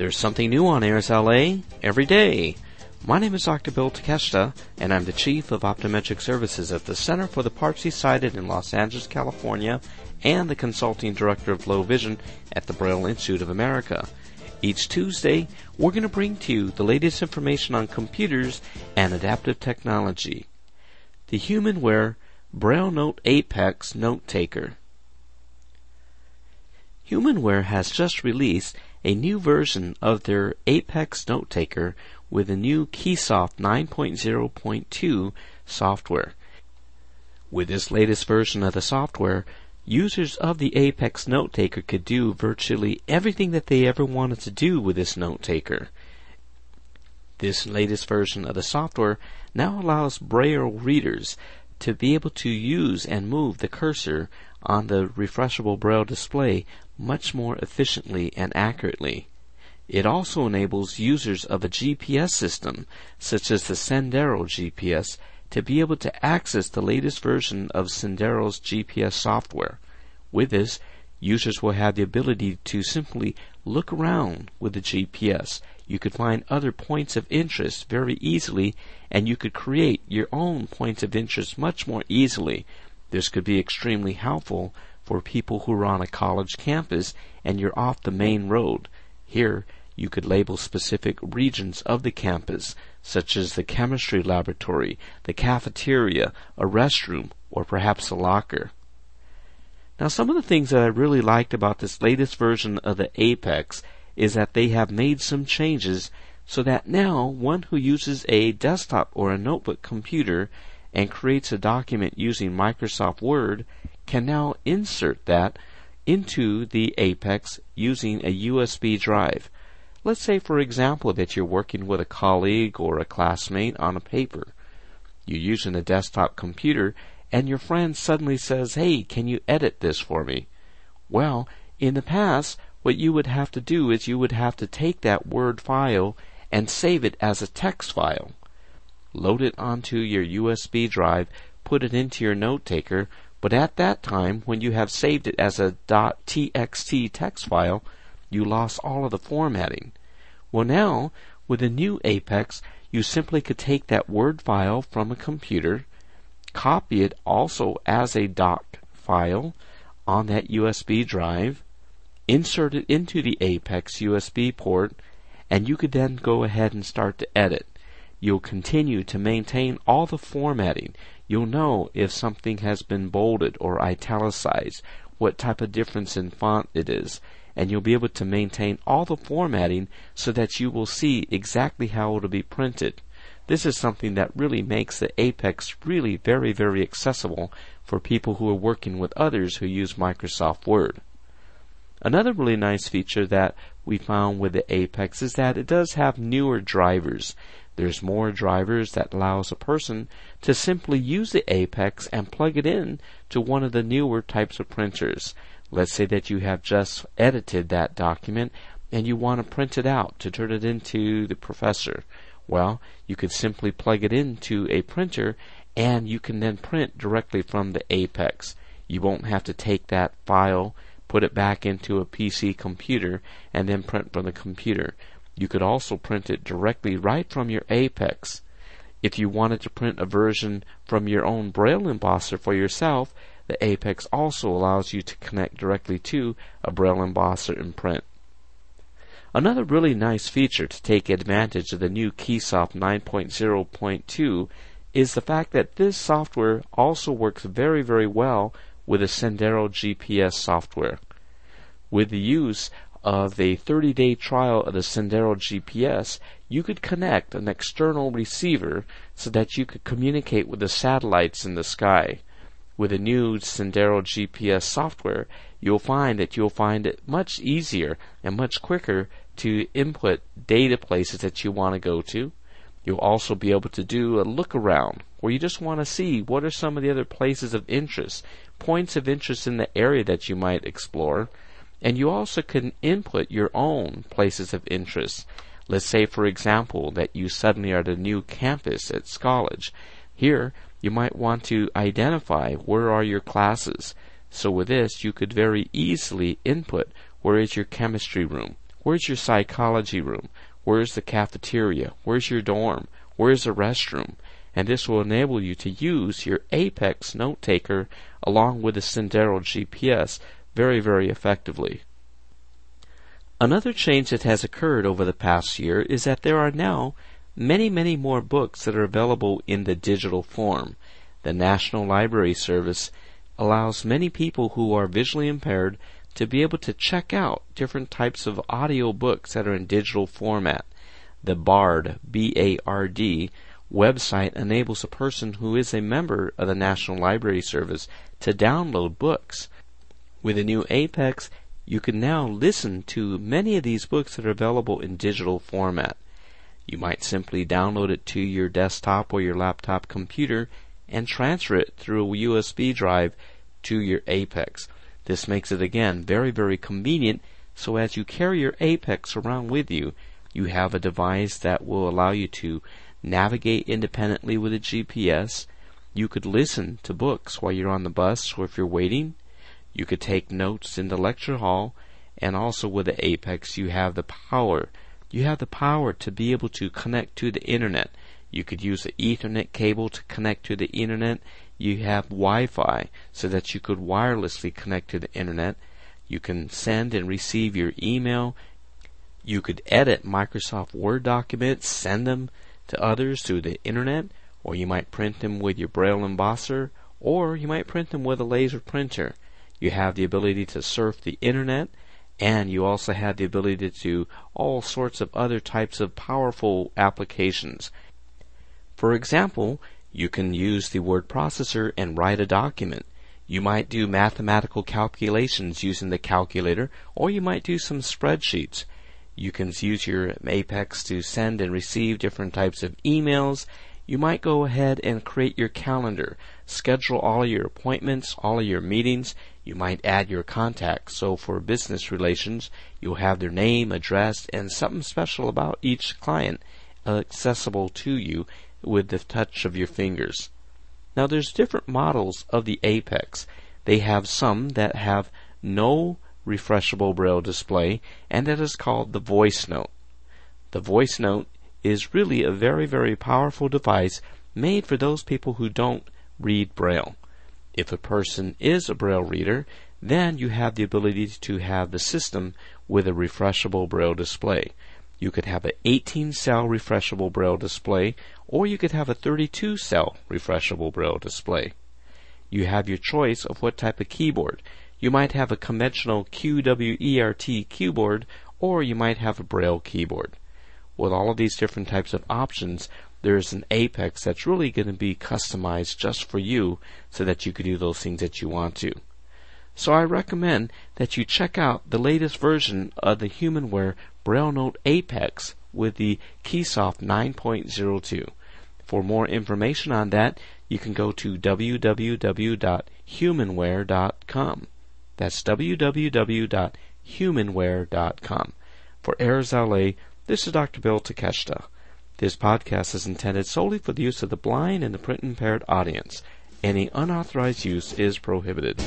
There's something new on AIRS LA every day. My name is Dr. Bill Takeshita, and I'm the Chief of Optometric Services at the Center for the Partially Sighted in Los Angeles, California, and the Consulting Director of Low Vision at the Braille Institute of America. Each Tuesday, we're going to bring to you the latest information on computers and adaptive technology. The HumanWare Braille Note Apex Note Taker. HumanWare has just released a new version of their Apex Note Taker with the new Keysoft 9.0.2 software. With this latest version of the software, users of the Apex Note Taker could do virtually everything that they ever wanted to do with this note taker. This latest version of the software now allows Braille readers to be able to use and move the cursor on the refreshable Braille display much more efficiently and accurately. It also enables users of a GPS system, such as the Sendero GPS, to be able to access the latest version of Sendero's GPS software. With this, users will have the ability to simply look around with the GPS. You could find other points of interest very easily, and you could create your own points of interest much more easily. This could be extremely helpful for people who are on a college campus and you're off the main road. Here, you could label specific regions of the campus, such as the chemistry laboratory, the cafeteria, a restroom, or perhaps a locker. Now, some of the things that I really liked about this latest version of the Apex is that they have made some changes so that now one who uses a desktop or a notebook computer and creates a document using Microsoft Word can now insert that into the Apex using a USB drive. Let's say, for example, that you're working with a colleague or a classmate on a paper. You're using a desktop computer and your friend suddenly says, Hey, can you edit this for me? Well, in the past, what you would have to do is you would have to take that Word file and save it as a text file. Load it onto your USB drive, put it into your note taker, but at that time, when you have saved it as a .txt text file, you lost all of the formatting. Well now, with the new Apex, you simply could take that Word file from a computer, copy it also as a doc file on that USB drive, insert it into the Apex USB port, and you could then go ahead and start to edit. You'll continue to maintain all the formatting. You'll know if something has been bolded or italicized, what type of difference in font it is, and you'll be able to maintain all the formatting so that you will see exactly how it will be printed. This is something that really makes the Apex really very, very accessible for people who are working with others who use Microsoft Word. Another really nice feature that we found with the Apex is that it does have newer drivers. There's more drivers that allows a person to simply use the Apex and plug it in to one of the newer types of printers. Let's say that you have just edited that document and you want to print it out to turn it into the professor. Well, you could simply plug it into a printer and you can then print directly from the Apex. You won't have to take that file, put it back into a PC computer, and then print from the computer. You could also print it directly right from your Apex. If you wanted to print a version from your own Braille embosser for yourself, the Apex also allows you to connect directly to a Braille embosser and print. Another really nice feature to take advantage of the new Keysoft 9.0.2 is the fact that this software also works very, very well with the Sendero GPS software. With the use of a 30 day trial of the Sendero GPS, you could connect an external receiver so that you could communicate with the satellites in the sky with the new Sendero GPS software, you'll find that you'll find it much easier and much quicker to input data places that you want to go to. You'll also be able to do a look around where you just want to see what are some of the other places of interest, points of interest in the area that you might explore. And you also can input your own places of interest. Let's say, for example, that you suddenly are at a new campus at college. Here, you might want to identify where are your classes. So with this, you could very easily input where is your chemistry room, Where's your psychology room? Where's the cafeteria? Where's your dorm? Where's the restroom? And this will enable you to use your Apex note taker along with the Sendero GPS very, very effectively. Another change that has occurred over the past year is that there are now many, many more books that are available in the digital form. The National Library Service allows many people who are visually impaired to be able to check out different types of audio books that are in digital format. The BARD, B-A-R-D, website enables a person who is a member of the National Library Service to download books. With the new Apex, you can now listen to many of these books that are available in digital format. You might simply download it to your desktop or your laptop computer and transfer it through a USB drive to your Apex. This makes it again very, very convenient so as you carry your Apex around with you, you have a device that will allow you to navigate independently with a GPS. You could listen to books while you're on the bus or if you're waiting. You could take notes in the lecture hall, and also with the Apex, you have the power. You have the power to be able to connect to the internet. You could use the Ethernet cable to connect to the internet. You have Wi-Fi so that you could wirelessly connect to the internet. You can send and receive your email. You could edit Microsoft Word documents, send them to others through the internet, or you might print them with your Braille embosser, or you might print them with a laser printer. You have the ability to surf the internet, and you also have the ability to do all sorts of other types of powerful applications. For example, you can use the word processor and write a document. You might do mathematical calculations using the calculator, or you might do some spreadsheets. You can use your Apex to send and receive different types of emails you might go ahead and create your calendar, schedule all your appointments, all of your meetings. You might add your contacts. So for business relations, you'll have their name, address, and something special about each client accessible to you with the touch of your fingers. Now there's different models of the Apex. They have some that have no refreshable braille display and that is called the voice note. The voice note is really a very, very powerful device made for those people who don't read Braille. If a person is a Braille reader, then you have the ability to have the system with a refreshable Braille display. You could have an 18 cell refreshable Braille display, or you could have a 32 cell refreshable Braille display. You have your choice of what type of keyboard. You might have a conventional QWERTY keyboard, or you might have a Braille keyboard with all of these different types of options, there's an apex that's really going to be customized just for you so that you can do those things that you want to. So I recommend that you check out the latest version of the HumanWare Braille Note Apex with the Keysoft 9.02. For more information on that, you can go to www.humanware.com. That's www.humanware.com. For AIRS LA, this is Dr. Bill Takeshita. This podcast is intended solely for the use of the blind and the print impaired audience. Any unauthorized use is prohibited.